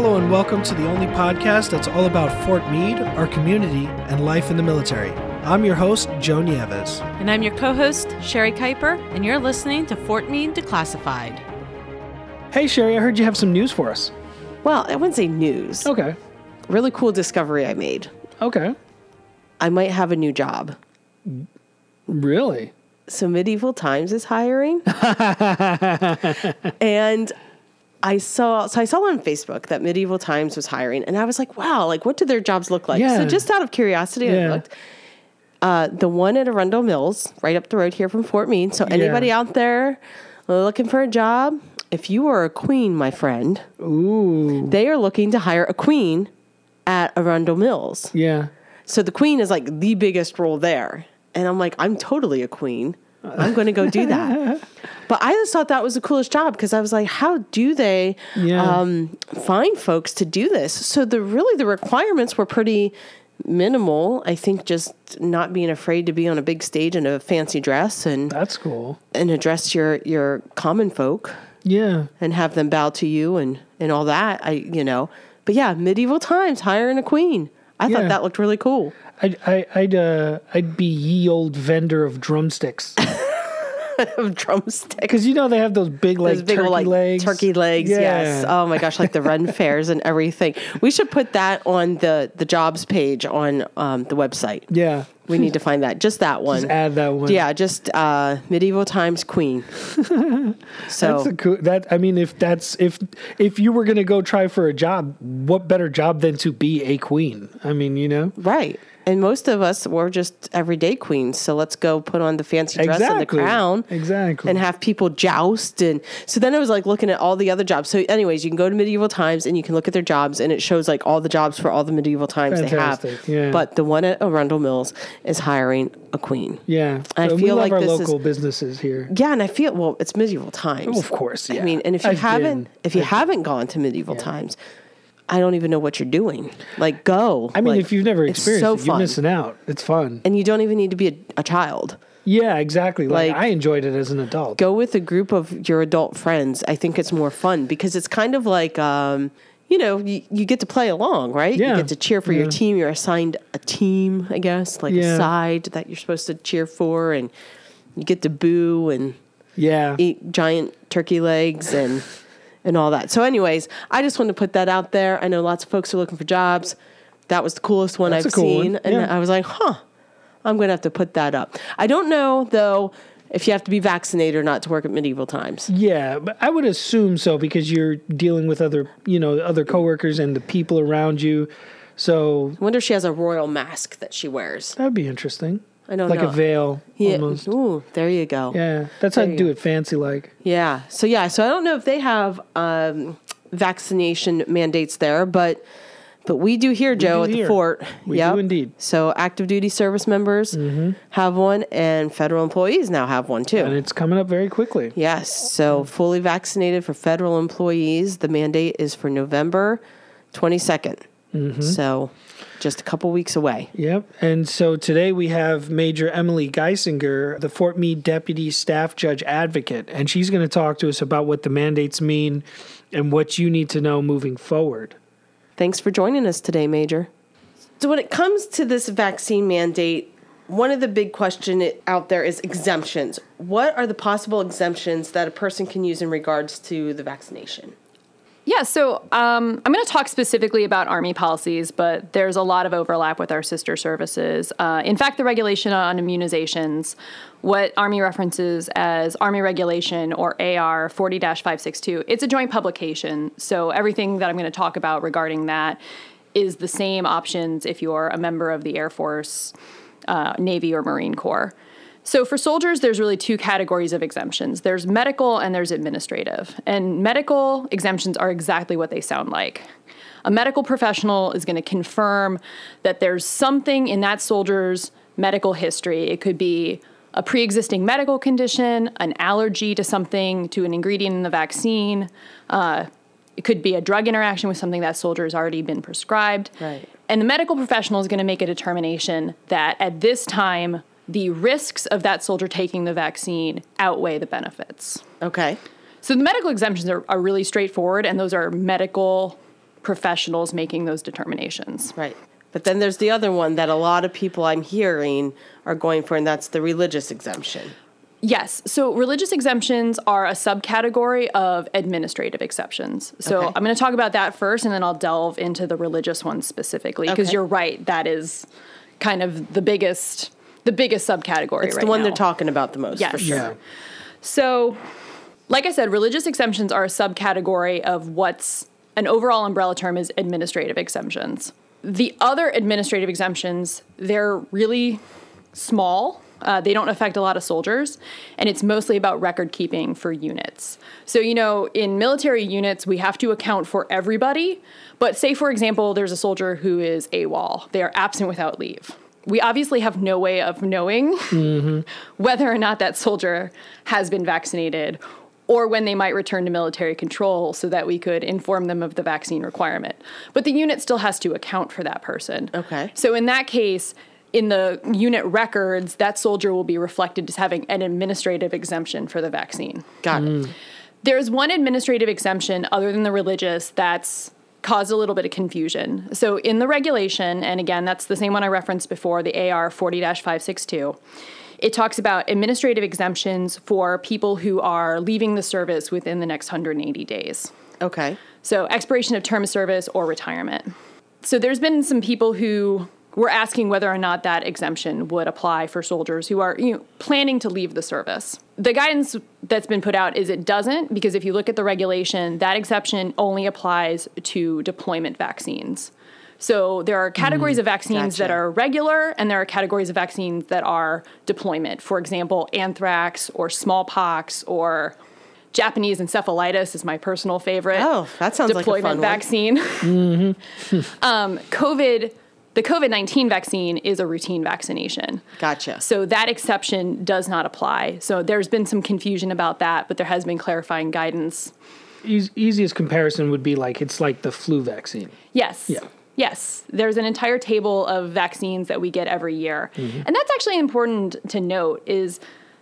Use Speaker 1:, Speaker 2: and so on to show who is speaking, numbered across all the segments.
Speaker 1: Hello and welcome to the only podcast that's all about Fort Meade, our community, and life in the military. I'm your host, Joe Nieves.
Speaker 2: And I'm your co host, Sherry Kuiper, and you're listening to Fort Meade Declassified.
Speaker 1: Hey, Sherry, I heard you have some news for us.
Speaker 3: Well, I wouldn't say news.
Speaker 1: Okay.
Speaker 3: Really cool discovery I made.
Speaker 1: Okay.
Speaker 3: I might have a new job.
Speaker 1: Really?
Speaker 3: So Medieval Times is hiring. and I saw so I saw on Facebook that Medieval Times was hiring and I was like, wow, like what do their jobs look like?
Speaker 1: Yeah.
Speaker 3: So just out of curiosity,
Speaker 1: Yeah.
Speaker 3: I looked. Uh, the one at Arundel Mills, right up the road here from Fort Meade. So anybody out there looking for a job, if you are a queen, my friend,
Speaker 1: Ooh.
Speaker 3: they are looking to hire a queen at Arundel Mills.
Speaker 1: Yeah.
Speaker 3: So the queen is like the biggest role there. And I'm like, I'm totally a queen. I'm going to go do that. but I just thought that was the coolest job because I was like, how do they
Speaker 1: Yeah.
Speaker 3: um, find folks to do this? So the really the requirements were pretty minimal. I think just not being afraid to be on a big stage in a fancy dress and
Speaker 1: That's cool.
Speaker 3: and address your your common folk
Speaker 1: Yeah.
Speaker 3: and have them bow to you and and all that. I you know. But yeah, medieval times hiring a queen. I
Speaker 1: Yeah.
Speaker 3: thought that looked really cool.
Speaker 1: I'd, I, I'd, uh, I'd be ye old vendor of drumsticks.
Speaker 3: of drumstick.
Speaker 1: Because you know they have those big, like,
Speaker 3: Those big
Speaker 1: turkey
Speaker 3: old, like
Speaker 1: legs.
Speaker 3: turkey legs. Yes. Oh my gosh, like the run fairs and everything. We should put that on the the jobs page on um, the website.
Speaker 1: Yeah.
Speaker 3: We need to find that. Just that one.
Speaker 1: Just add that one.
Speaker 3: Yeah, just uh, medieval times queen. so
Speaker 1: That's a cool. That I mean, if that's if if you were gonna go try for a job, what better job than to be a queen? I mean, you know,
Speaker 3: right. And most of us were just everyday queens. So let's go put on the fancy dress and the crown.
Speaker 1: Exactly.
Speaker 3: And have people joust. And so then I was like looking at all the other jobs. So, anyways, you can go to Medieval Times and you can look at their jobs, and it shows like all the jobs for all the Medieval Times
Speaker 1: Fantastic,
Speaker 3: they have.
Speaker 1: yeah.
Speaker 3: But the one at Arundel Mills is hiring a queen.
Speaker 1: yeah.
Speaker 3: I
Speaker 1: So we
Speaker 3: feel like
Speaker 1: our
Speaker 3: this is-
Speaker 1: local businesses here.
Speaker 3: Yeah, and I feel well. It's medieval times,
Speaker 1: Oh, of course, Yeah.
Speaker 3: I mean, and if you
Speaker 1: I've
Speaker 3: haven't,
Speaker 1: been-
Speaker 3: if you
Speaker 1: I've-
Speaker 3: haven't gone to medieval times, I don't even know what you're doing. Like, go.
Speaker 1: I mean,
Speaker 3: Like,
Speaker 1: if you've never experienced
Speaker 3: so
Speaker 1: it, you're missing out. It's fun.
Speaker 3: and you don't even need to be a, a child.
Speaker 1: Yeah, exactly. Like,
Speaker 3: Like-
Speaker 1: I enjoyed it as an adult.
Speaker 3: Go with a group of your adult friends. I think it's more fun because it's kind of like, um, you know, you, you get to play along, right?
Speaker 1: Yeah.
Speaker 3: You get to cheer for
Speaker 1: Yeah.
Speaker 3: your team. You're assigned a team, I guess, like
Speaker 1: Yeah.
Speaker 3: a side that you're supposed to cheer for, and you get to boo and
Speaker 1: Yeah.
Speaker 3: eat giant turkey legs and and all that. So, anyways, I just wanted to put that out there. I know lots of folks are looking for jobs. That was the coolest one
Speaker 1: That's
Speaker 3: I've
Speaker 1: cool
Speaker 3: seen,
Speaker 1: one.
Speaker 3: and I was like, huh, I'm going to have to put that up. I don't know though if you have to be vaccinated or not to work at medieval times.
Speaker 1: Yeah, but I would assume so because you're dealing with other, you know, other coworkers and the people around you. So
Speaker 3: I wonder if she has a royal mask that she wears.
Speaker 1: that'd be interesting.
Speaker 3: I don't
Speaker 1: like
Speaker 3: know.
Speaker 1: a veil,
Speaker 3: Yeah.
Speaker 1: almost.
Speaker 3: Ooh, there you go.
Speaker 1: Yeah, that's how
Speaker 3: There
Speaker 1: to
Speaker 3: you
Speaker 1: do
Speaker 3: go.
Speaker 1: it fancy like.
Speaker 3: Yeah. So yeah. So I don't know if they have um, vaccination mandates there, but but we do here, Joe,
Speaker 1: do
Speaker 3: at the fort.
Speaker 1: We
Speaker 3: Yep.
Speaker 1: do indeed. Mm-hmm.
Speaker 3: So active duty service members have one, and federal employees now have one too.
Speaker 1: And it's coming up very quickly.
Speaker 3: yes. So fully vaccinated for federal employees. The mandate is for November 22nd.
Speaker 1: Mm-hmm.
Speaker 3: So just a couple weeks away.
Speaker 1: Yep. And so today we have Major Emily Geisinger, the Fort Meade Deputy Staff Judge Advocate, and she's going to talk to us about what the mandates mean and what you need to know moving forward.
Speaker 3: Thanks for joining us today, Major. So, when it comes to this vaccine mandate, one of the big question out there is exemptions. What are the possible exemptions that a person can use in regards to the vaccination?
Speaker 4: Yeah, so um, I'm going to talk specifically about Army policies, but there's a lot of overlap with our sister services. Uh, in fact, the regulation on immunizations, what Army references as Army Regulation or AR 40 562, it's a joint publication. So everything that I'm going to talk about regarding that is the same options if you're a member of the Air Force, uh, Navy, or Marine Corps. So for soldiers, there's really two categories of exemptions. There's medical and there's administrative. And medical exemptions are exactly what they sound like. A medical professional is going to confirm that there's something in that soldier's medical history. It could be a pre-existing medical condition, an allergy to something, to an ingredient in the vaccine. Uh, it could be a drug interaction with something that soldier has already been prescribed.
Speaker 3: Right.
Speaker 4: And the medical professional is going to make a determination that at this time, the risks of that soldier taking the vaccine outweigh the benefits.
Speaker 3: Okay.
Speaker 4: So the medical exemptions are, are really straightforward, and those are medical professionals making those determinations.
Speaker 3: Right. But then there's the other one that a lot of people I'm hearing are going for, and that's the religious exemption.
Speaker 4: Yes. So religious exemptions are a subcategory of administrative exceptions. So
Speaker 3: Okay.
Speaker 4: I'm going to talk about that first, and then I'll delve into the religious ones specifically because
Speaker 3: Okay.
Speaker 4: you're right. That is kind of the biggest, the biggest subcategory.
Speaker 3: It's
Speaker 4: right
Speaker 3: the one
Speaker 4: now.
Speaker 3: they're talking about the most.
Speaker 4: Yes.
Speaker 3: For sure.
Speaker 1: Yeah.
Speaker 4: So, like I said, religious exemptions are a subcategory of what's an overall umbrella term is administrative exemptions. The other administrative exemptions, they're really small. Uh, they don't affect a lot of soldiers, and it's mostly about record keeping for units. So, you know, in military units, we have to account for everybody. But, say, for example, there's a soldier who is AWOL, they are absent without leave. We obviously have no way of knowing whether or not that soldier has been vaccinated or when they might return to military control so that we could inform them of the vaccine requirement. But the unit still has to account for that person.
Speaker 3: Okay.
Speaker 4: So in that case, in the unit records, that soldier will be reflected as having an administrative exemption for the vaccine.
Speaker 3: Got it.
Speaker 4: There's one administrative exemption other than the religious that's caused a little bit of confusion. So in the regulation, and again, that's the same one I referenced before, the AR 40 562, it talks about administrative exemptions for people who are leaving the service within the next 180 days.
Speaker 3: Okay.
Speaker 4: So, expiration of term of service or retirement. So, there's been some people who were asking whether or not that exemption would apply for soldiers who are you know, planning to leave the service. The guidance that's been put out is it doesn't, because if you look at the regulation, that exception only applies to deployment vaccines. So there are categories of vaccines that are regular, and there are categories of vaccines that are deployment. For example, anthrax or smallpox or Japanese encephalitis is my personal favorite.
Speaker 3: Oh, that sounds like a
Speaker 4: deployment
Speaker 3: fun one.
Speaker 4: vaccine. um, COVID, the COVID nineteen vaccine is a routine vaccination.
Speaker 3: Gotcha.
Speaker 4: So that exception does not apply. So there's been some confusion about that, but there has been clarifying guidance.
Speaker 1: Eas easiest comparison would be like it's like the flu vaccine.
Speaker 4: Yes.
Speaker 1: Yeah.
Speaker 4: Yes. There's an entire table of vaccines that we get every year. Mm-hmm. And that's actually important to note is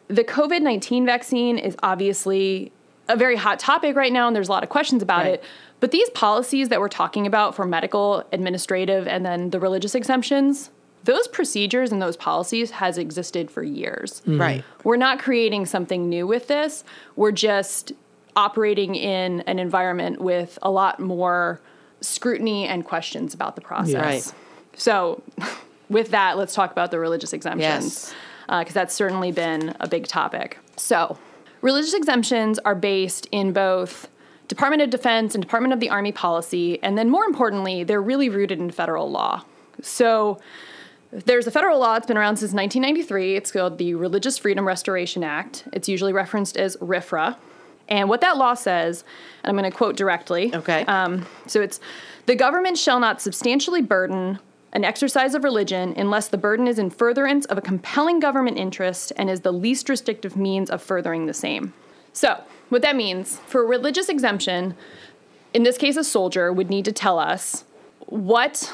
Speaker 4: the COVID-19 vaccine is obviously a very hot topic right now and there's a lot of questions about
Speaker 3: Right.
Speaker 4: it. But these policies that we're talking about for medical, administrative and then the religious exemptions, those procedures and those policies has existed for years. Mm-hmm.
Speaker 3: Right.
Speaker 4: We're not creating something new with this. We're just operating in an environment with a lot more scrutiny and questions about the process.
Speaker 3: Right.
Speaker 4: So, with that, let's talk about the religious exemptions
Speaker 3: Yes.
Speaker 4: Uh, because that's certainly been a big topic. So, religious exemptions are based in both Department of Defense and Department of the Army policy, and then more importantly, they're really rooted in federal law. So, there's a federal law, it's been around since 1993. It's called the Religious Freedom Restoration Act. It's usually referenced as RFRA. And what that law says, and I'm going to quote directly.
Speaker 3: Okay.
Speaker 4: Um, so it's the government shall not substantially burden an exercise of religion unless the burden is in furtherance of a compelling government interest and is the least restrictive means of furthering the same. So, what that means for a religious exemption, in this case, a soldier would need to tell us what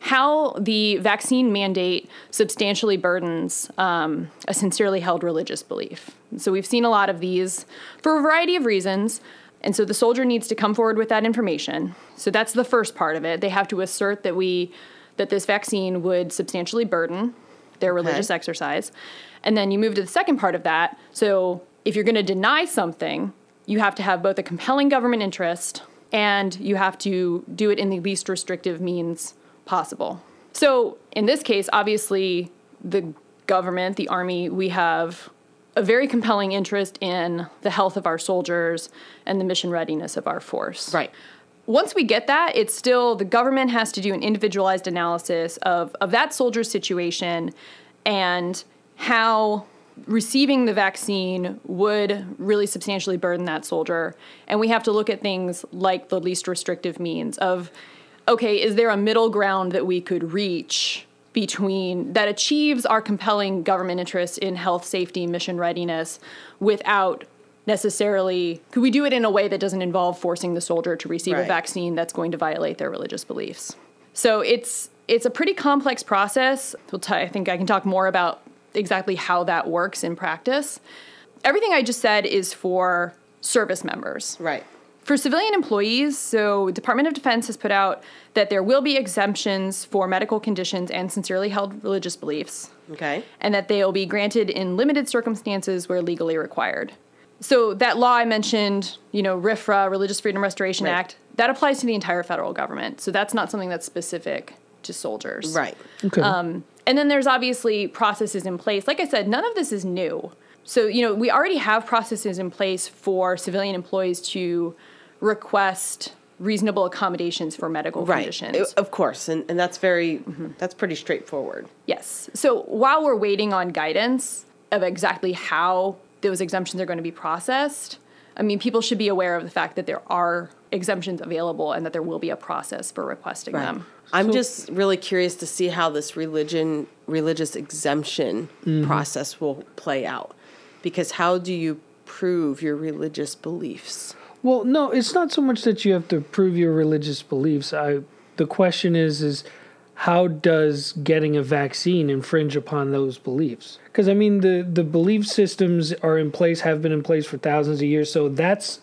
Speaker 4: how the vaccine mandate substantially burdens um, a sincerely held religious belief. So we've seen a lot of these for a variety of reasons. And so the soldier needs to come forward with that information. So that's the first part of it. They have to assert that we that this vaccine would substantially burden their religious exercise. And then you move to the second part of that. So if you're going to deny something, you have to have both a compelling government interest and you have to do it in the least restrictive means possible. So in this case, obviously, the government, the army, we have a very compelling interest in the health of our soldiers and the mission readiness of our force.
Speaker 3: Right.
Speaker 4: Once we get that, it's still the government has to do an individualized analysis of, of that soldier's situation and how receiving the vaccine would really substantially burden that soldier. And we have to look at things like the least restrictive means of okay, is there a middle ground that we could reach between that achieves our compelling government interests in health, safety, mission readiness without necessarily could we do it in a way that doesn't involve forcing the soldier to receive a vaccine that's going to violate their religious beliefs. So it's it's a pretty complex process. We'll t- I think I can talk more about exactly how that works in practice. Everything I just said is for service members
Speaker 3: Right.
Speaker 4: For civilian employees, so Department of Defense has put out that there will be exemptions for medical conditions and sincerely held religious beliefs,
Speaker 3: Okay.
Speaker 4: and that they will be granted in limited circumstances where legally required. So that law I mentioned, you know, RFRA, Religious Freedom Restoration
Speaker 3: Right.
Speaker 4: Act, that applies to the entire federal government. So that's not something that's specific to soldiers.
Speaker 3: Right.
Speaker 1: Okay.
Speaker 4: Um, and then there's obviously processes in place. Like I said, none of this is new. So, you know, we already have processes in place for civilian employees to request reasonable accommodations for medical
Speaker 3: Right.
Speaker 4: conditions.
Speaker 3: Of course, and, and that's very mm-hmm. that's pretty straightforward.
Speaker 4: Yes. So while we're waiting on guidance of exactly how those exemptions are going to be processed, I mean, people should be aware of the fact that there are exemptions available and that there will be a process for requesting them.
Speaker 3: I'm just really curious to see how this religion religious exemption mm-hmm. process will play out. Because how do you prove your religious beliefs?
Speaker 1: Well, no, it's not so much that you have to prove your religious beliefs. I the question is is how does getting a vaccine infringe upon those beliefs? Because I mean the the belief systems are in place, have been in place for thousands of years, so that's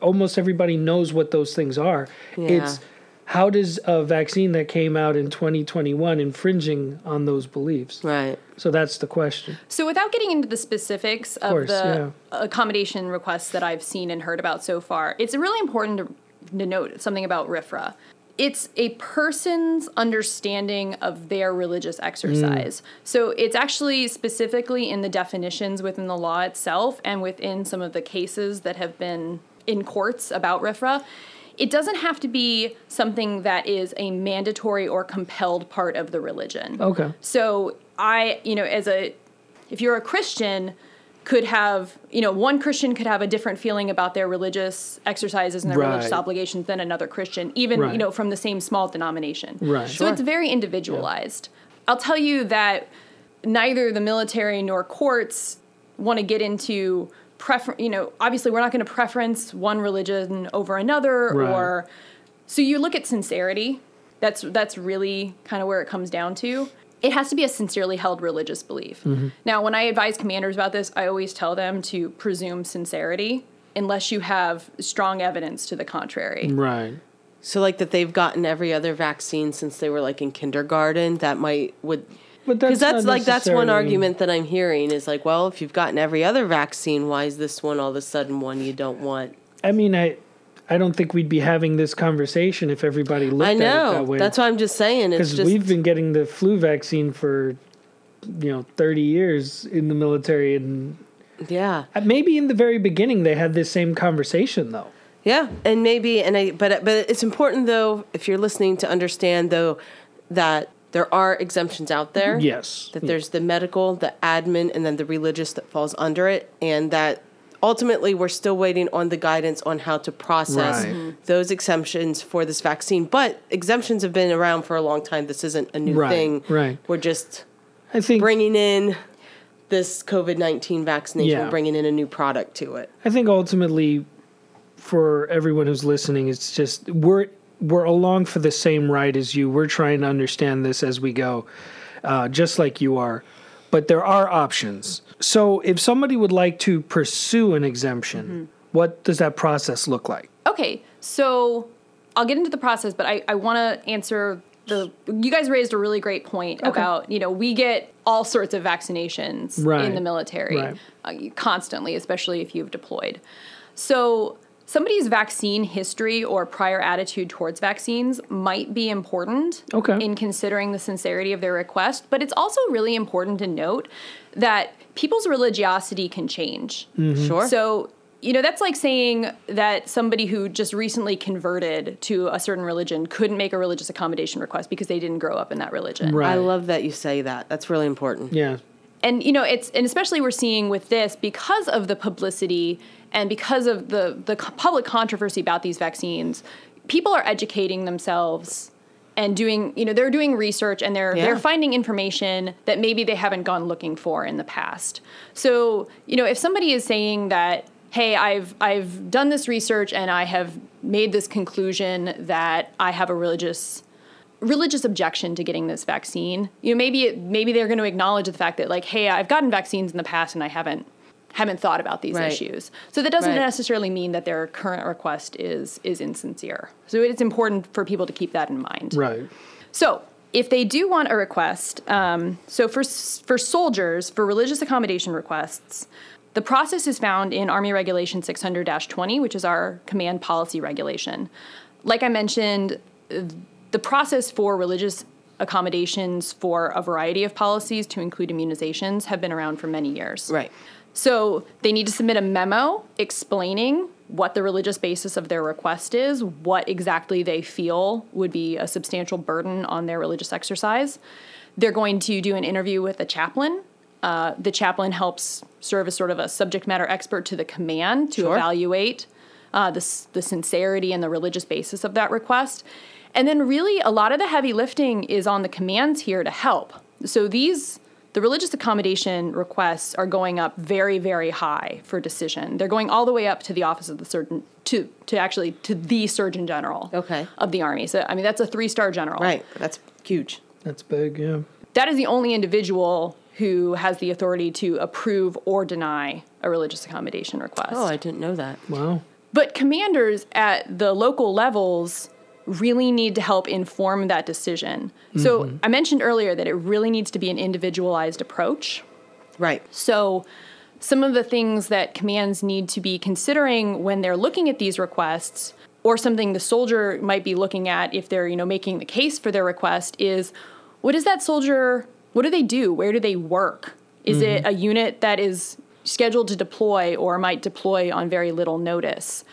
Speaker 1: almost everybody knows what those things are. Yeah. It's how does a vaccine that came out in 2021 infringing on those beliefs?
Speaker 3: Right.
Speaker 1: So that's the question.
Speaker 4: So, without getting into the specifics of,
Speaker 1: course,
Speaker 4: the accommodation requests that I've seen and heard about so far, it's really important to, to note something about RFRA. It's a person's understanding of their religious mm. exercise. So, it's actually specifically in the definitions within the law itself and within some of the cases that have been in courts about RFRA. It doesn't have to be something that is a mandatory or compelled part of the religion.
Speaker 1: Okay.
Speaker 4: So I, you know, as a, if you're a Christian, could have, you know, one Christian could have a different feeling about their religious exercises and their religious obligations than another Christian, even,
Speaker 1: Right.
Speaker 4: you know, from the same small denomination.
Speaker 1: Right.
Speaker 4: So it's very individualized. I'll tell you that neither the military nor courts want to get into prefer you know obviously we're not going to preference one religion over another
Speaker 1: Right.
Speaker 4: or so you look at sincerity that's that's really kind of where it comes down to it has to be a sincerely held religious belief
Speaker 1: Mm-hmm.
Speaker 4: now when i advise commanders about this i always tell them to presume sincerity unless you have strong evidence to the contrary
Speaker 1: Right.
Speaker 3: So like that they've gotten every other vaccine since they were like in kindergarten, that might would
Speaker 1: But
Speaker 3: because that's
Speaker 1: not
Speaker 3: like that's one argument that I'm hearing is like, well, if you've gotten every other vaccine, why is this one all of a sudden one you don't want?
Speaker 1: I mean, I I don't think we'd be having this conversation if everybody looked
Speaker 3: I
Speaker 1: at it that
Speaker 3: know.
Speaker 1: way.
Speaker 3: That's what I'm just saying.
Speaker 1: Because
Speaker 3: just
Speaker 1: we've been getting the flu vaccine for you know 30 years in the military and
Speaker 3: yeah.
Speaker 1: uh, maybe in the very beginning they had this same conversation though
Speaker 3: Yeah, and maybe, and I, but but it's important though, if you're listening, to understand though that there are exemptions out there.
Speaker 1: yes
Speaker 3: That there's the medical, the admin, and then the religious that falls under it, and that ultimately we're still waiting on the guidance on how to process
Speaker 1: Right. Mhm.
Speaker 3: those exemptions for this vaccine. But exemptions have been around for a long time. This isn't a new
Speaker 1: Right,
Speaker 3: thing.
Speaker 1: right.
Speaker 3: We're just
Speaker 1: i think
Speaker 3: bringing in this COVID nineteen vaccination,
Speaker 1: Yeah.
Speaker 3: bringing in a new product to it.
Speaker 1: i think ultimately for everyone who's listening it's just we're we're along for the same ride as you we're trying to understand this as we go uh, just like you are but there are options so if somebody would like to pursue an exemption what does that process look like
Speaker 4: Okay, so I'll get into the process, but I, I want to answer the. You guys raised a really great point about you know we get all sorts of vaccinations
Speaker 1: Right,
Speaker 4: in the military
Speaker 1: right.
Speaker 4: uh, constantly, especially if you've deployed. So somebody's vaccine history or prior attitude towards vaccines might be important
Speaker 1: Okay.
Speaker 4: in considering the sincerity of their request, but it's also really important to note that people's religiosity can change. Mm-hmm.
Speaker 3: Sure.
Speaker 4: So, you know, that's like saying that somebody who just recently converted to a certain religion couldn't make a religious accommodation request because they didn't grow up in that religion.
Speaker 1: Right.
Speaker 3: I love that you say that. That's really important.
Speaker 1: yeah
Speaker 4: And you know, it's and especially we're seeing with this because of the publicity and because of the the public controversy about these vaccines, people are educating themselves and doing, you know, they're doing research and they're
Speaker 3: Yeah.
Speaker 4: they're finding information that maybe they haven't gone looking for in the past. So, you know, if somebody is saying that hey i've i've done this research and i have made this conclusion that i have a religious religious objection to getting this vaccine you know maybe it, maybe they're going to acknowledge the fact that like hey i've gotten vaccines in the past and i haven't haven't thought about these
Speaker 3: Right.
Speaker 4: issues. So that doesn't
Speaker 3: Right.
Speaker 4: necessarily mean that their current request is is insincere. So it's important for people to keep that in mind.
Speaker 1: Right.
Speaker 4: So, if they do want a request, um, so for for soldiers for religious accommodation requests, the process is found in Army Regulation 600-20, which is our command policy regulation. Like I mentioned, the process for religious accommodations for a variety of policies, to include immunizations, have been around for many years.
Speaker 3: Right.
Speaker 4: So they need to submit a memo explaining what the religious basis of their request is, what exactly they feel would be a substantial burden on their religious exercise. They're going to do an interview with a chaplain. Uh, the chaplain helps serve as sort of a subject matter expert to the command to
Speaker 3: Sure.
Speaker 4: evaluate uh, the, the sincerity and the religious basis of that request. And then, really, a lot of the heavy lifting is on the commands here to help. So, these, the religious accommodation requests are going up very, very high for decision. They're going all the way up to the office of the surgeon, to, to actually to the surgeon general
Speaker 3: Okay.
Speaker 4: of the Army. So, I mean, that's a three star general.
Speaker 3: Right. That's huge.
Speaker 1: That's big. Yeah.
Speaker 4: That is the only individual who has the authority to approve or deny a religious accommodation request.
Speaker 3: Oh, I didn't know that.
Speaker 1: Wow.
Speaker 4: But commanders at the local levels really need to help inform that decision. So mm-hmm. I mentioned earlier that it really needs to be an individualized approach.
Speaker 3: Right.
Speaker 4: So some of the things that commands need to be considering when they're looking at these requests or something the soldier might be looking at if they're, you know, making the case for their request is what is that soldier what do they do? Where do they work? Is it mm-hmm. a unit that is scheduled to deploy or might deploy on very little notice?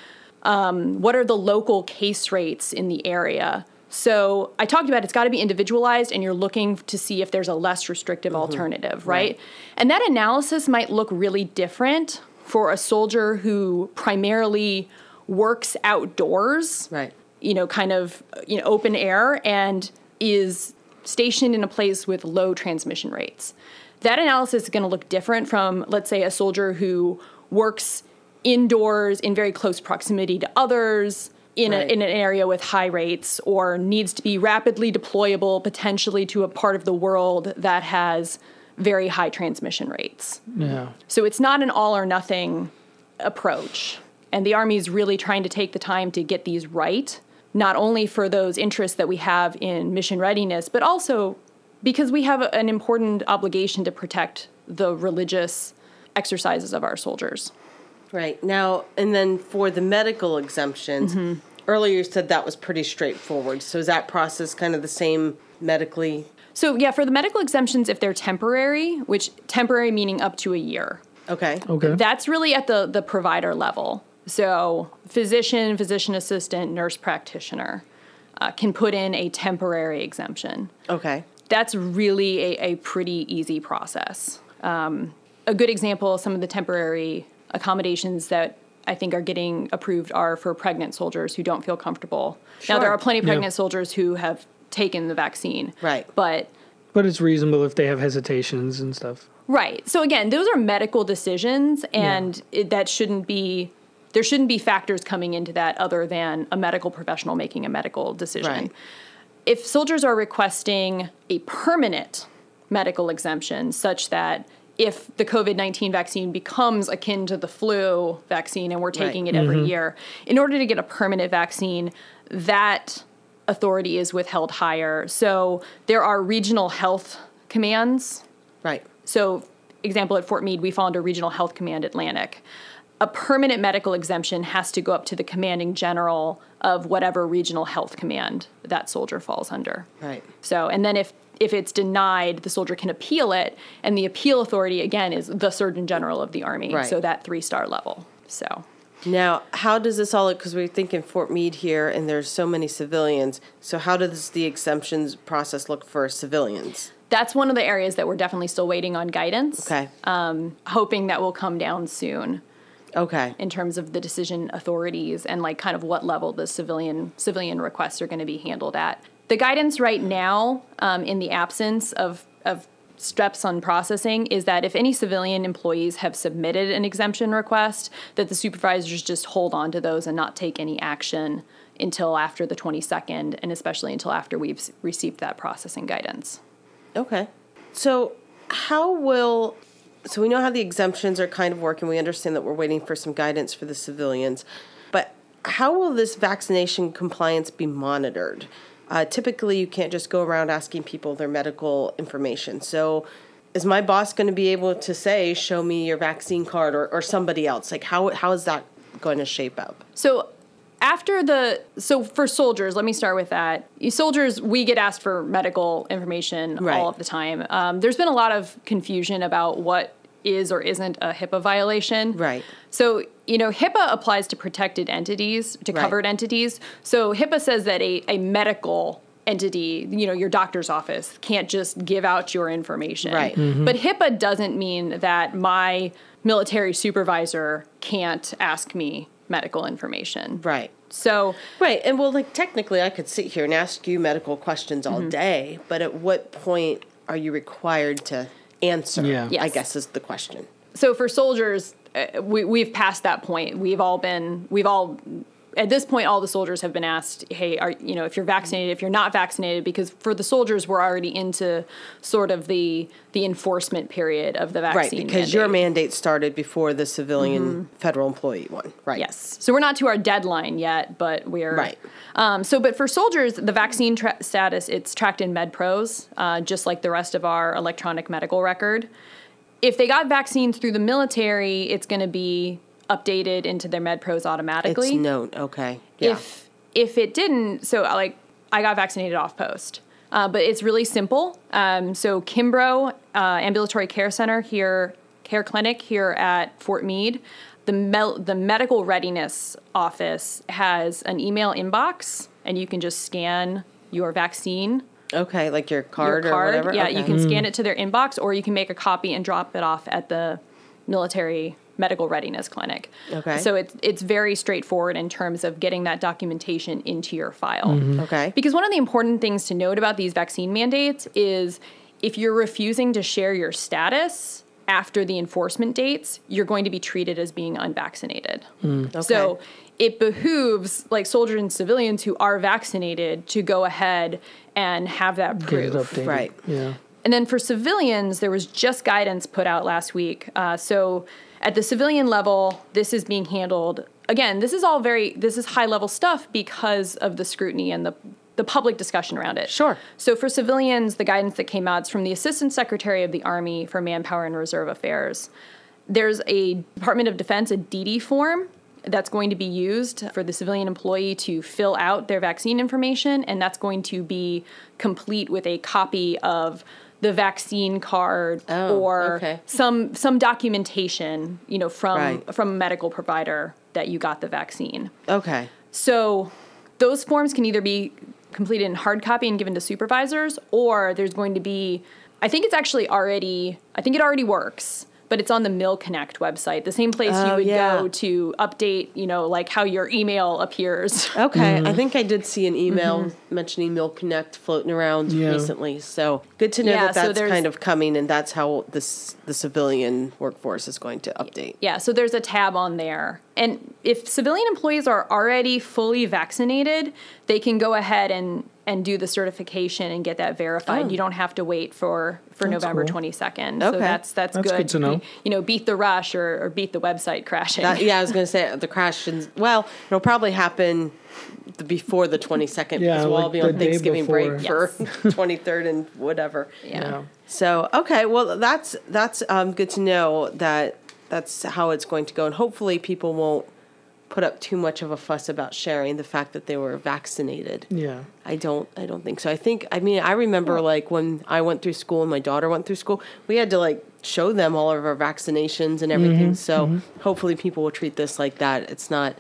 Speaker 4: Um, what are the local case rates in the area? So I talked about it's got to be individualized, and you're looking to see if there's a less restrictive alternative, right? And that analysis might look really different for a soldier who primarily works outdoors,
Speaker 3: Right.
Speaker 4: you know, kind of you know open air, and is stationed in a place with low transmission rates. That analysis is going to look different from, let's say, a soldier who works indoors in very close proximity to others in,
Speaker 3: Right.
Speaker 4: a, in an area with high rates or needs to be rapidly deployable potentially to a part of the world that has very high transmission rates.
Speaker 1: Yeah.
Speaker 4: So it's not an all or nothing approach. And the Army is really trying to take the time to get these right, not only for those interests that we have in mission readiness, but also because we have an important obligation to protect the religious exercises of our soldiers.
Speaker 3: Right. Now, and then for the medical exemptions,
Speaker 4: Mm-hmm.
Speaker 3: earlier you said that was pretty straightforward. So is that process kind of the same medically?
Speaker 4: So, yeah, for the medical exemptions, if they're temporary, which temporary meaning up to a year,
Speaker 3: Okay.
Speaker 1: Okay.
Speaker 4: that's really at the, the provider level. So, physician, physician assistant, nurse practitioner uh, can put in a temporary exemption.
Speaker 3: Okay.
Speaker 4: That's really a, a pretty easy process. Um, a good example, some of the temporary accommodations that I think are getting approved are for pregnant soldiers who don't feel comfortable. Now, there are plenty of
Speaker 1: Yeah.
Speaker 4: pregnant soldiers who have taken the vaccine.
Speaker 3: Right.
Speaker 4: But
Speaker 1: but it's reasonable if they have hesitations and stuff.
Speaker 4: Right. So again, those are medical decisions, and it, that shouldn't be. There shouldn't be factors coming into that other than a medical professional making a medical decision.
Speaker 3: Right.
Speaker 4: If soldiers are requesting a permanent medical exemption, such that if the COVID 19 vaccine becomes akin to the flu vaccine and we're taking it every mm-hmm. year, in order to get a permanent vaccine, that authority is withheld higher. So there are regional health commands
Speaker 3: Right.
Speaker 4: so, example at Fort Meade, we fall under Regional Health Command Atlantic. A permanent medical exemption has to go up to the commanding general of whatever regional health command that soldier falls under.
Speaker 3: Right.
Speaker 4: So, and then if if it's denied, the soldier can appeal it, and the appeal authority again is the Surgeon General of the Army.
Speaker 3: Right.
Speaker 4: So that three star level. So.
Speaker 3: Now, how does this all look? Because we're thinking Fort Meade here, and there's so many civilians. So how does the exemptions process look for civilians?
Speaker 4: That's one of the areas that we're definitely still waiting on guidance.
Speaker 3: Okay.
Speaker 4: Um, Hoping that will come down soon.
Speaker 3: Okay.
Speaker 4: in terms of the decision authorities and like kind of what level the civilian civilian requests are going to be handled at. The guidance right now, um, in the absence of of steps on processing, is that if any civilian employees have submitted an exemption request, that the supervisors just hold on to those and not take any action until after the 22nd, and especially until after we've received that processing guidance.
Speaker 3: Okay. So, how will so we know how the exemptions are kind of working. We understand that we're waiting for some guidance for the civilians, but how will this vaccination compliance be monitored? Uh, typically, you can't just go around asking people their medical information. So, is my boss going to be able to say, "Show me your vaccine card," or, or somebody else? Like, how how is that going to shape up?
Speaker 4: So after the so for soldiers, let me start with that. Soldiers, we get asked for medical information
Speaker 3: Right.
Speaker 4: all of the time. Um, there's been a lot of confusion about what is or isn't a HIPAA violation.
Speaker 3: Right.
Speaker 4: So you know, HIPAA applies to protected entities, to
Speaker 3: Right.
Speaker 4: covered entities. So HIPAA says that a, a medical entity, you know, your doctor's office can't just give out your information.
Speaker 3: Right. Mm-hmm.
Speaker 4: But HIPAA doesn't mean that my military supervisor can't ask me medical information.
Speaker 3: Right.
Speaker 4: So
Speaker 3: Right. And well, like technically, I could sit here and ask you medical questions all mm-hmm. day, but at what point are you required to answer?
Speaker 1: Yeah.
Speaker 3: I guess is the question.
Speaker 4: so for soldiers, uh, we we've passed that point. We've all been we've all at this point all the soldiers have been asked, "Hey, are you know, if you're vaccinated, if you're not vaccinated because for the soldiers we're already into sort of the the enforcement period of the
Speaker 3: Right.
Speaker 4: vaccine
Speaker 3: Because your
Speaker 4: mandate.
Speaker 3: mandate started before the civilian federal employee one. Right.
Speaker 4: Yes. So we're not to our deadline yet, but we're
Speaker 3: Right.
Speaker 4: Um, so, but for soldiers, the vaccine tra- status it's tracked in MedPros, uh, just like the rest of our electronic medical record. If they got vaccines through the military, it's going to be updated into their MedPros automatically.
Speaker 3: It's known. Okay. Yeah.
Speaker 4: If if it didn't, so uh, like I got vaccinated off post, uh, but it's really simple. Um, so Kimbrough uh, Ambulatory Care Center here, care clinic here at Fort Meade, the mel- the medical readiness office has an email inbox, and you can just scan your vaccine
Speaker 3: okay. Like your card,
Speaker 4: your card.
Speaker 3: or whatever.
Speaker 4: Yeah,
Speaker 3: Okay.
Speaker 4: you can scan it to their inbox, or you can make a copy and drop it off at the military medical readiness clinic.
Speaker 3: Okay.
Speaker 4: So it's it's very straightforward in terms of getting that documentation into your file.
Speaker 3: Okay.
Speaker 4: Because one of the important things to note about these vaccine mandates is if you're refusing to share your status after the enforcement dates, you're going to be treated as being unvaccinated. Okay, So it behooves like soldiers and civilians who are vaccinated to go ahead and have that proof.
Speaker 3: Right.
Speaker 1: Yeah.
Speaker 4: And then for civilians, there was just guidance put out last week. Uh, so at the civilian level, this is being handled. Again, this is all very this is high level stuff because of the scrutiny and the the public discussion around it.
Speaker 3: Sure.
Speaker 4: So for civilians, the guidance that came out is from the Assistant Secretary of the Army for Manpower and Reserve Affairs. There's a Department of Defense, a DD form that's going to be used for the civilian employee to fill out their vaccine information, and that's going to be complete with a copy of the vaccine card
Speaker 3: Oh,
Speaker 4: or
Speaker 3: okay.
Speaker 4: some some documentation, you know, from
Speaker 3: Right.
Speaker 4: from a medical provider that you got the vaccine.
Speaker 3: Okay.
Speaker 4: So those forms can either be completed in hard copy and given to supervisors, or there's going to be, I think it's actually already, I think it already works, but it's on the milConnect website, the same place you
Speaker 3: Oh,
Speaker 4: would
Speaker 3: yeah.
Speaker 4: go to update, you know, like how your email appears.
Speaker 3: Okay.
Speaker 4: Mm-hmm.
Speaker 3: I think I did see an email mentioning milConnect floating around
Speaker 1: Yeah.
Speaker 3: recently. So good to know
Speaker 4: Yeah,
Speaker 3: that that's
Speaker 4: there's-
Speaker 3: kind of coming, and that's how this the civilian workforce is going to update.
Speaker 4: Yeah, so there's a tab on there. And if civilian employees are already fully vaccinated, they can go ahead and and do the certification and get that verified.
Speaker 3: Oh.
Speaker 4: You don't have to wait for for
Speaker 1: That's
Speaker 4: November
Speaker 1: cool.
Speaker 4: 22nd.
Speaker 3: Okay.
Speaker 4: So that's that's,
Speaker 1: That's
Speaker 4: good.
Speaker 1: good to know.
Speaker 4: You know, beat the rush or, or beat the website crashing.
Speaker 3: That, yeah, I was going to say the crash. And, well, it'll probably happen the, before the twenty second
Speaker 1: Yeah,
Speaker 3: because we'll all be on Thanksgiving break
Speaker 1: before.
Speaker 3: for twenty third and whatever.
Speaker 4: yeah.
Speaker 3: So okay, well that's that's um, good to know that that's how it's going to go, and hopefully people won't put up too much of a fuss about sharing the fact that they were vaccinated.
Speaker 1: Yeah.
Speaker 3: I don't I don't think so. I think I mean I remember like when I went through school and my daughter went through school, we had to like show them all of our vaccinations and everything. Mm-hmm. so mm-hmm. hopefully people will treat this like that. It's not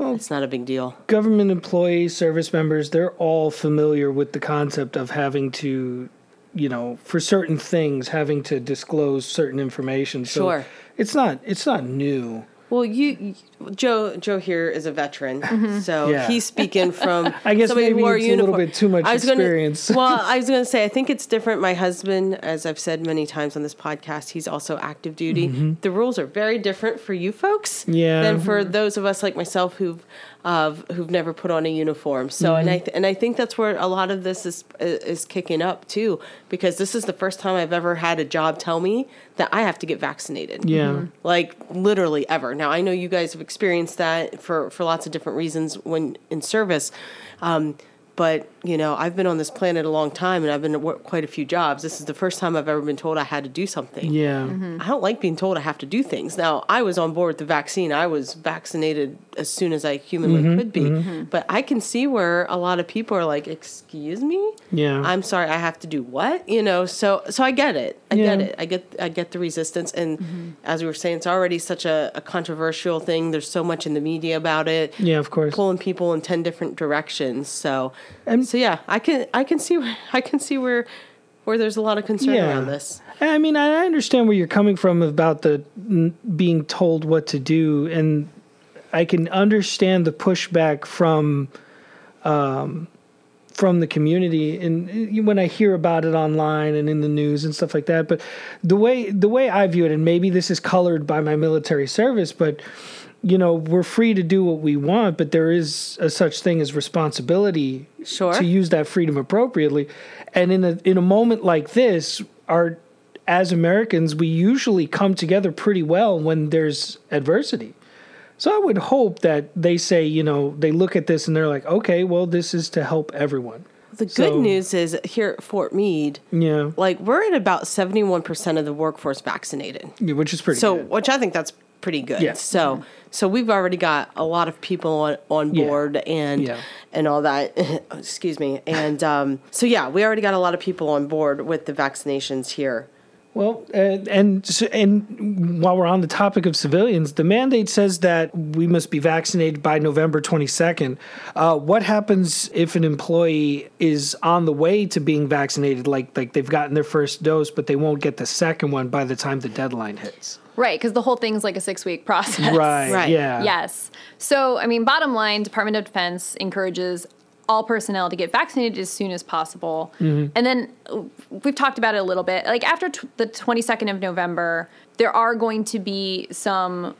Speaker 3: it's not a big deal.
Speaker 1: government employees, service members, they're all familiar with the concept of having to, you know, for certain things, having to disclose certain information. So
Speaker 3: Sure.
Speaker 1: it's not it's not new.
Speaker 3: Well, you, Joe, Joe here is a veteran, mm-hmm. so
Speaker 1: Yeah.
Speaker 3: he's speaking from.
Speaker 1: I guess
Speaker 3: somebody
Speaker 1: maybe
Speaker 3: who wore
Speaker 1: it's a little bit too much
Speaker 3: I was gonna-
Speaker 1: experience.
Speaker 3: well, I was going to say, I think it's different. My husband, as I've said many times on this podcast, he's also active duty. Mm-hmm. The rules are very different for you folks
Speaker 1: Mm-hmm. Yeah.
Speaker 3: than for those of us like myself who've of who've never put on a uniform. So and mm-hmm. I th- and I think that's where a lot of this is uh, is kicking up too because this is the first time I've ever had a job tell me that I have to get vaccinated.
Speaker 1: Yeah.
Speaker 3: Like literally ever. Now I know you guys have experienced that for for lots of different reasons when in service. Um, but you know, I've been on this planet a long time, and I've been at work quite a few jobs. This is the first time I've ever been told I had to do something.
Speaker 1: Yeah.
Speaker 3: I don't like being told I have to do things. Now, I was on board with the vaccine. I was vaccinated as soon as I humanly
Speaker 1: Mm-hmm,
Speaker 3: could be. Mm-hmm. Mm-hmm. But I can see where a lot of people are like, "Excuse me?
Speaker 1: Yeah.
Speaker 3: I'm sorry, I have to do what?" You know, so so I get it. I get it. I get I get the resistance and mm-hmm. as we were saying, it's already such a, a controversial thing. There's so much in the media about it
Speaker 1: Yeah, of course.
Speaker 3: pulling people in 10 different directions. So
Speaker 1: And-
Speaker 3: so yeah, I can I can see where I can see where where there's a lot of concern
Speaker 1: Yeah.
Speaker 3: around this.
Speaker 1: I mean, I understand where you're coming from about the n- being told what to do, and I can understand the pushback from, um, from the community, and when I hear about it online and in the news and stuff like that. But the way the way I view it, and maybe this is colored by my military service, but you know, we're free to do what we want, but there is a such thing as responsibility
Speaker 3: Sure.
Speaker 1: to use that freedom appropriately. And in a in a moment like this, our as Americans, we usually come together pretty well when there's adversity. So I would hope that they say, you know, they look at this and they're like, okay, well, this is to help everyone.
Speaker 3: The good
Speaker 1: So-
Speaker 3: news is here at Fort Meade,
Speaker 1: Yeah,
Speaker 3: like we're at about 71% of the workforce vaccinated.
Speaker 1: Yeah, which is pretty good.
Speaker 3: So,
Speaker 1: good.
Speaker 3: which I think that's pretty good.
Speaker 1: Yeah.
Speaker 3: So, so we've already got a lot of people on, on
Speaker 1: Yeah.
Speaker 3: board and
Speaker 1: Yeah.
Speaker 3: and all that. Excuse me. And um, so yeah, we already got a lot of people on board with the vaccinations here.
Speaker 1: Well, uh, and and while we're on the topic of civilians, the mandate says that we must be vaccinated by November 22nd. Uh, what happens if an employee is on the way to being vaccinated, like like they've gotten their first dose, but they won't get the second one by the time the deadline hits?
Speaker 4: Right, because the whole thing's like a six week process.
Speaker 1: Right.
Speaker 3: Right.
Speaker 1: Yeah.
Speaker 4: Yes. So, I mean, bottom line, Department of Defense encourages all personnel to get vaccinated as soon as possible. And then uh, we've talked about it a little bit. Like after t- the 22nd of November, there are going to be some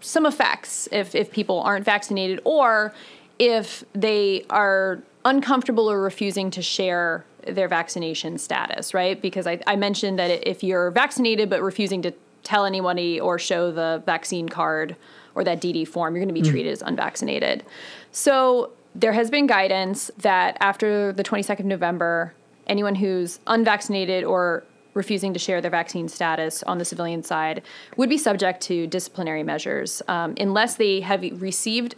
Speaker 4: some effects if if people aren't vaccinated or if they are uncomfortable or refusing to share their vaccination status, right? Because I, I mentioned that if you're vaccinated but refusing to tell anybody or show the vaccine card or that DD form, you're going to be treated as unvaccinated. So there has been guidance that after the 22nd of November, anyone who's unvaccinated or refusing to share their vaccine status on the civilian side would be subject to disciplinary measures um, unless they have received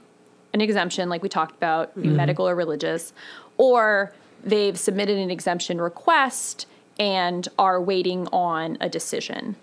Speaker 4: an exemption, like we talked about, medical or religious, or they've submitted an exemption request and are waiting on a decision.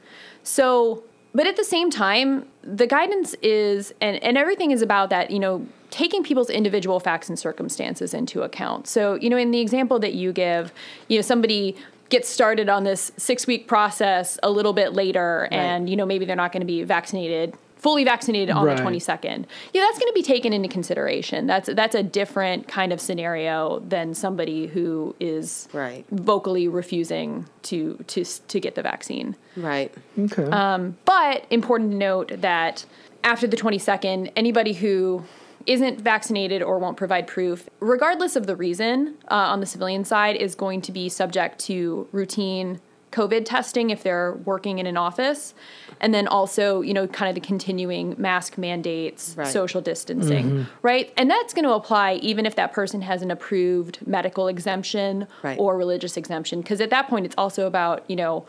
Speaker 4: So, but at the same time, the guidance is, and, and everything is about that, you know, taking people's individual facts and circumstances into account. So, you know, in the example that you give, you know, somebody gets started on this six week process a little bit later, and, you know, maybe they're not going to be vaccinated fully vaccinated on
Speaker 1: Right.
Speaker 4: the 22nd. Yeah, that's going to be taken into consideration. That's that's a different kind of scenario than somebody who is
Speaker 3: Right.
Speaker 4: vocally refusing to to to get the vaccine.
Speaker 3: Right.
Speaker 1: Okay.
Speaker 4: Um, But important to note that after the 22nd, anybody who isn't vaccinated or won't provide proof, regardless of the reason uh, on the civilian side, is going to be subject to routine COVID testing if they're working in an office. And then also, you know, kind of the continuing mask mandates,
Speaker 3: Right.
Speaker 4: social distancing, right? And that's going to apply even if that person has an approved medical exemption
Speaker 3: Right.
Speaker 4: or religious exemption. Because at that point, it's also about, you know,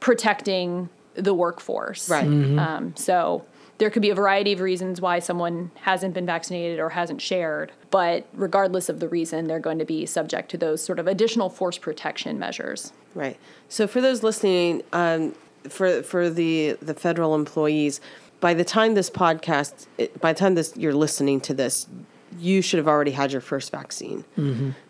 Speaker 4: protecting the workforce.
Speaker 3: Right.
Speaker 4: Um, so there could be a variety of reasons why someone hasn't been vaccinated or hasn't shared, but regardless of the reason, they're going to be subject to those sort of additional force protection measures.
Speaker 3: Right. So for those listening, um, for for the the federal employees, by the time this podcast, by the time this you're listening to this, you should have already had your first vaccine.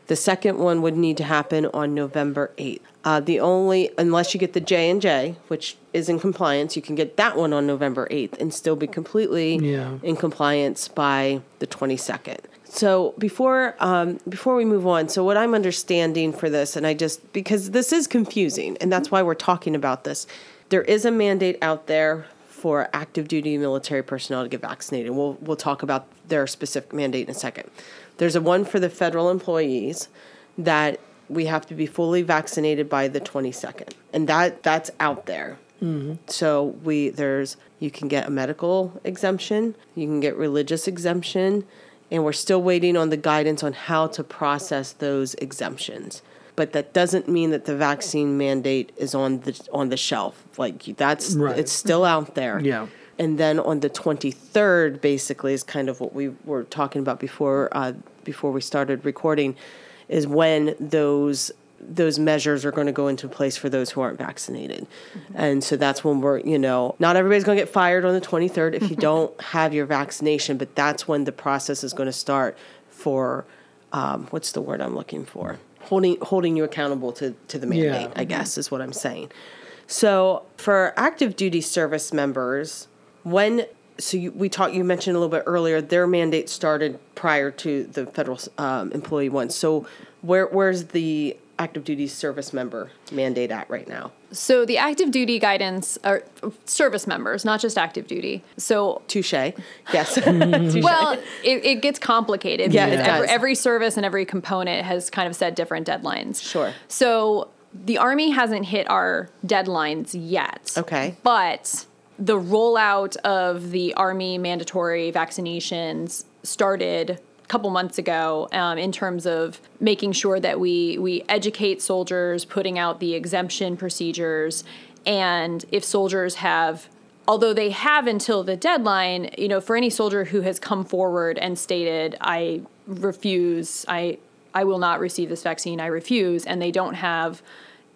Speaker 3: The second one would need to happen on November eighth. Uh, the only unless you get the J and J, which is in compliance, you can get that one on November eighth and still be completely
Speaker 1: Yeah.
Speaker 3: in compliance by the twenty second. So before um, before we move on, so what I'm understanding for this, and I just because this is confusing, and that's why we're talking about this. There is a mandate out there for active duty military personnel to get vaccinated. We'll we'll talk about their specific mandate in a second. There's a one for the federal employees that we have to be fully vaccinated by the 22nd, and that that's out there. Mm-hmm. So we there's you can get a medical exemption, you can get religious exemption, and we're still waiting on the guidance on how to process those exemptions. But that doesn't mean that the vaccine mandate is on the on the shelf. Like that's
Speaker 1: Right.
Speaker 3: it's still out there.
Speaker 1: Yeah.
Speaker 3: And then on the 23rd, basically, is kind of what we were talking about before uh, before we started recording, is when those those measures are going to go into place for those who aren't vaccinated. And so that's when we're, you know, not everybody's going to get fired on the 23rd if you don't have your vaccination, but that's when the process is going to start for um, what's the word I'm looking for? Holding holding you accountable to to the mandate,
Speaker 1: Yeah.
Speaker 3: I guess is what I'm saying. So for active duty service members, when so you, we talked, you mentioned a little bit earlier, their mandate started prior to the federal um, employee one. So where where's the active duty service member mandate at right now?
Speaker 4: So the active duty guidance are service members, not just active duty. So
Speaker 3: Touche. Yes. Touche.
Speaker 4: well, it, it gets complicated.
Speaker 3: Yeah,
Speaker 4: every,
Speaker 3: does.
Speaker 4: every service and every component has kind of set different deadlines.
Speaker 3: Sure.
Speaker 4: So the Army hasn't hit our deadlines yet.
Speaker 3: Okay.
Speaker 4: But the rollout of the Army mandatory vaccinations started couple months ago um, in terms of making sure that we, we educate soldiers, putting out the exemption procedures, and if soldiers have although they have until the deadline, you know, for any soldier who has come forward and stated, I refuse, I I will not receive this vaccine, I refuse, and they don't have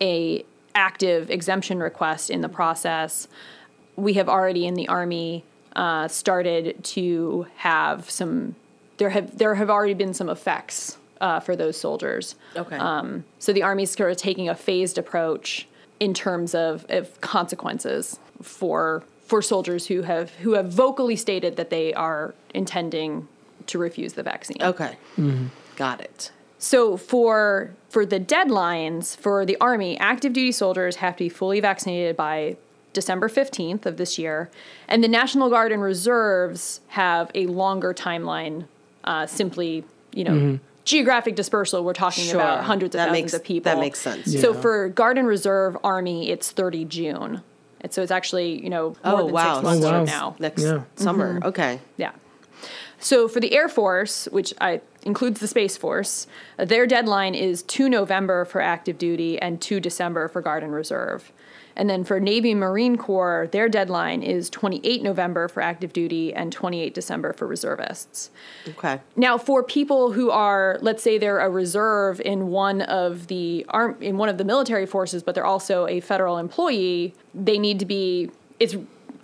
Speaker 4: a active exemption request in the process, we have already in the army uh, started to have some there have there have already been some effects uh, for those soldiers.
Speaker 3: okay.
Speaker 4: Um, so the Army's sort of taking a phased approach in terms of, of consequences for for soldiers who have who have vocally stated that they are intending to refuse the vaccine.
Speaker 3: okay. Got it.
Speaker 4: So for for the deadlines for the Army, active duty soldiers have to be fully vaccinated by December 15th of this year, and the National Guard and Reserves have a longer timeline. Uh, simply, you know, geographic dispersal. We're talking
Speaker 3: Sure.
Speaker 4: about hundreds of
Speaker 3: That
Speaker 4: thousands
Speaker 3: makes-
Speaker 4: of people.
Speaker 3: that makes sense.
Speaker 4: So for Guard and Reserve Army, it's 30 June, and so it's actually you know more
Speaker 3: Oh,
Speaker 4: than
Speaker 3: wow.
Speaker 4: six months
Speaker 1: Oh, wow.
Speaker 4: from now.
Speaker 3: Next
Speaker 1: Yeah.
Speaker 3: summer. Okay.
Speaker 4: Yeah. So for the Air Force, which I includes the Space Force, uh, their deadline is 2 November for active duty and 2 December for Guard and Reserve. And then for Navy and Marine Corps, their deadline is 28 November for active duty and 28 December for reservists.
Speaker 3: Okay.
Speaker 4: Now, for people who are, let's say, they're a reserve in one of the arm in one of the military forces, but they're also a federal employee, they need to be. It's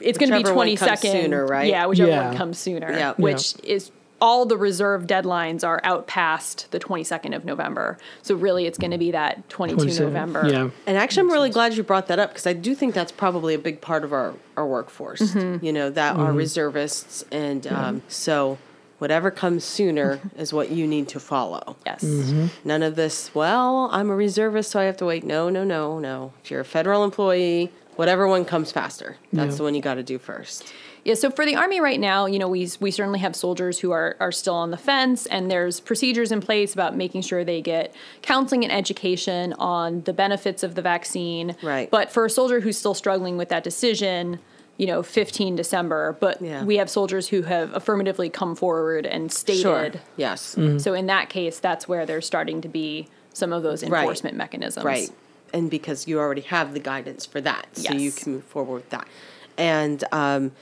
Speaker 4: it's going to be
Speaker 3: Whichever one
Speaker 4: twenty
Speaker 3: comes
Speaker 4: second
Speaker 3: sooner, right?
Speaker 4: Yeah, whichever
Speaker 1: Yeah.
Speaker 4: one comes sooner.
Speaker 3: Yeah.
Speaker 4: Which is all the reserve deadlines are out past the twenty second of November. So really, it's going to be that twenty two
Speaker 1: 27.
Speaker 4: November.
Speaker 1: Yeah.
Speaker 3: And actually, I'm really glad you brought that up because I do think that's probably a big part of our, our workforce,
Speaker 4: Mm-hmm.
Speaker 3: you know, that are reservists. And um, so whatever comes sooner is what you need to follow.
Speaker 4: Yes.
Speaker 3: None of this, well, I'm a reservist, so I have to wait. No, no, no, no. If you're a federal employee, whatever one comes faster, that's
Speaker 1: Yeah.
Speaker 3: the one you got to do first.
Speaker 4: Yeah, so for the Army right now, you know, we, we certainly have soldiers who are, are still on the fence, and there's procedures in place about making sure they get counseling and education on the benefits of the vaccine.
Speaker 3: Right.
Speaker 4: But for a soldier who's still struggling with that decision, you know, 15 December, but
Speaker 3: Yeah.
Speaker 4: we have soldiers who have affirmatively come forward and stated.
Speaker 3: Sure. Yes.
Speaker 4: So in that case, that's where there's starting to be some of those
Speaker 3: Right.
Speaker 4: enforcement mechanisms.
Speaker 3: Right. And because you already have the guidance for that. So you can move forward with that. And, um,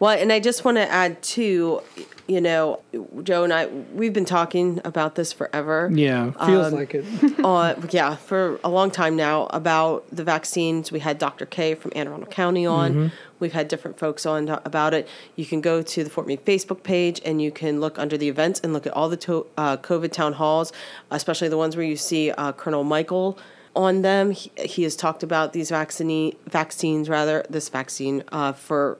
Speaker 3: well, and I just want to add too, you know, Joe and I, we've been talking about this forever.
Speaker 1: Yeah. Feels
Speaker 3: Um,
Speaker 1: like it.
Speaker 3: uh, yeah, for a long time now about the vaccines. We had Dr. K from Anne Arundel County on. We've had different folks on about it. You can go to the Fort Meade Facebook page and you can look under the events and look at all the to- uh, COVID town halls, especially the ones where you see uh, Colonel Michael on them. He, he has talked about these vaccine vaccines, rather this vaccine uh, for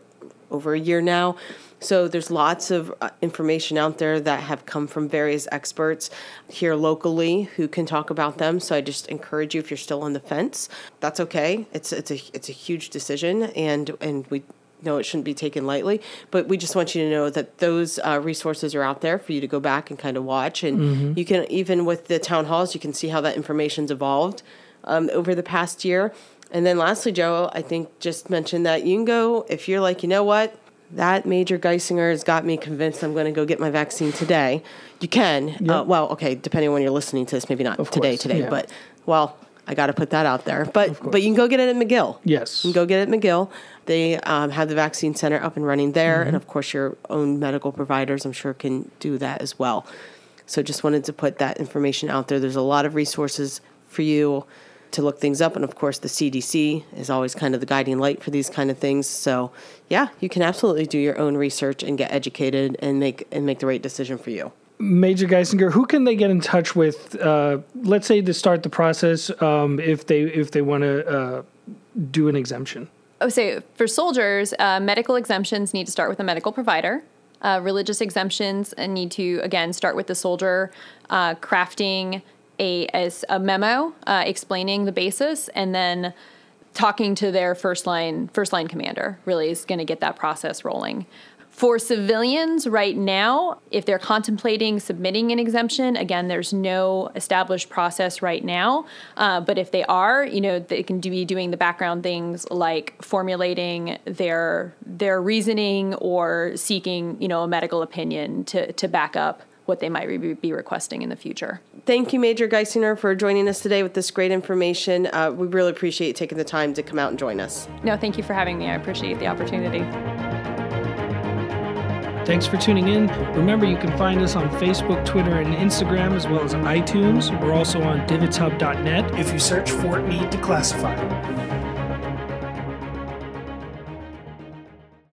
Speaker 3: over a year now. So there's lots of uh, information out there that have come from various experts here locally who can talk about them. So I just encourage you if you're still on the fence, that's okay. It's it's a it's a huge decision and and we know it shouldn't be taken lightly. But we just want you to know that those uh, resources are out there for you to go back and kind of watch. And
Speaker 1: Mm-hmm.
Speaker 3: you can, even with the town halls, you can see how that information's evolved um, over the past year. And then lastly, Joe, I think just mention that you can go, if you're like, you know what, that Major Geisinger has got me convinced I'm going to go get my vaccine today. You can. Uh, well, okay, depending on when you're listening to this, maybe not today,
Speaker 1: course,
Speaker 3: today,
Speaker 1: yeah.
Speaker 3: but well, I got to put that out there. But but you can go get it at McGill.
Speaker 1: Yes.
Speaker 3: You can go get it at McGill. They um, have the vaccine center up and running there,
Speaker 1: Mm-hmm.
Speaker 3: and of course, your own medical providers, I'm sure, can do that as well. So just wanted to put that information out there. There's a lot of resources for you to look things up, and of course, the CDC is always kind of the guiding light for these kind of things. So yeah, you can absolutely do your own research and get educated and make and make the right decision for you.
Speaker 1: Major Geisinger, who can they get in touch with? Uh, let's say to start the process, um, if they if they want to uh, do an exemption.
Speaker 4: I would say for soldiers, uh, medical exemptions need to start with a medical provider. Uh, religious exemptions need to again start with the soldier uh, crafting a as a memo uh, explaining the basis, and then talking to their first line first line commander. Really is going to get that process rolling. For civilians right now, if they're contemplating submitting an exemption, again, there's no established process right now. Uh, but if they are, you know, they can do, be doing the background things like formulating their their reasoning or seeking, you know, a medical opinion to to back up what they might re- be requesting in the future.
Speaker 3: Thank you, Major Geisinger, for joining us today with this great information. Uh, we really appreciate you taking the time to come out and join us.
Speaker 4: No, thank you for having me. I appreciate the opportunity.
Speaker 1: Thanks for tuning in. Remember, you can find us on Facebook, Twitter, and Instagram, as well as iTunes. We're also on dvidshub.net.
Speaker 5: if you search Fort Meade Declassified.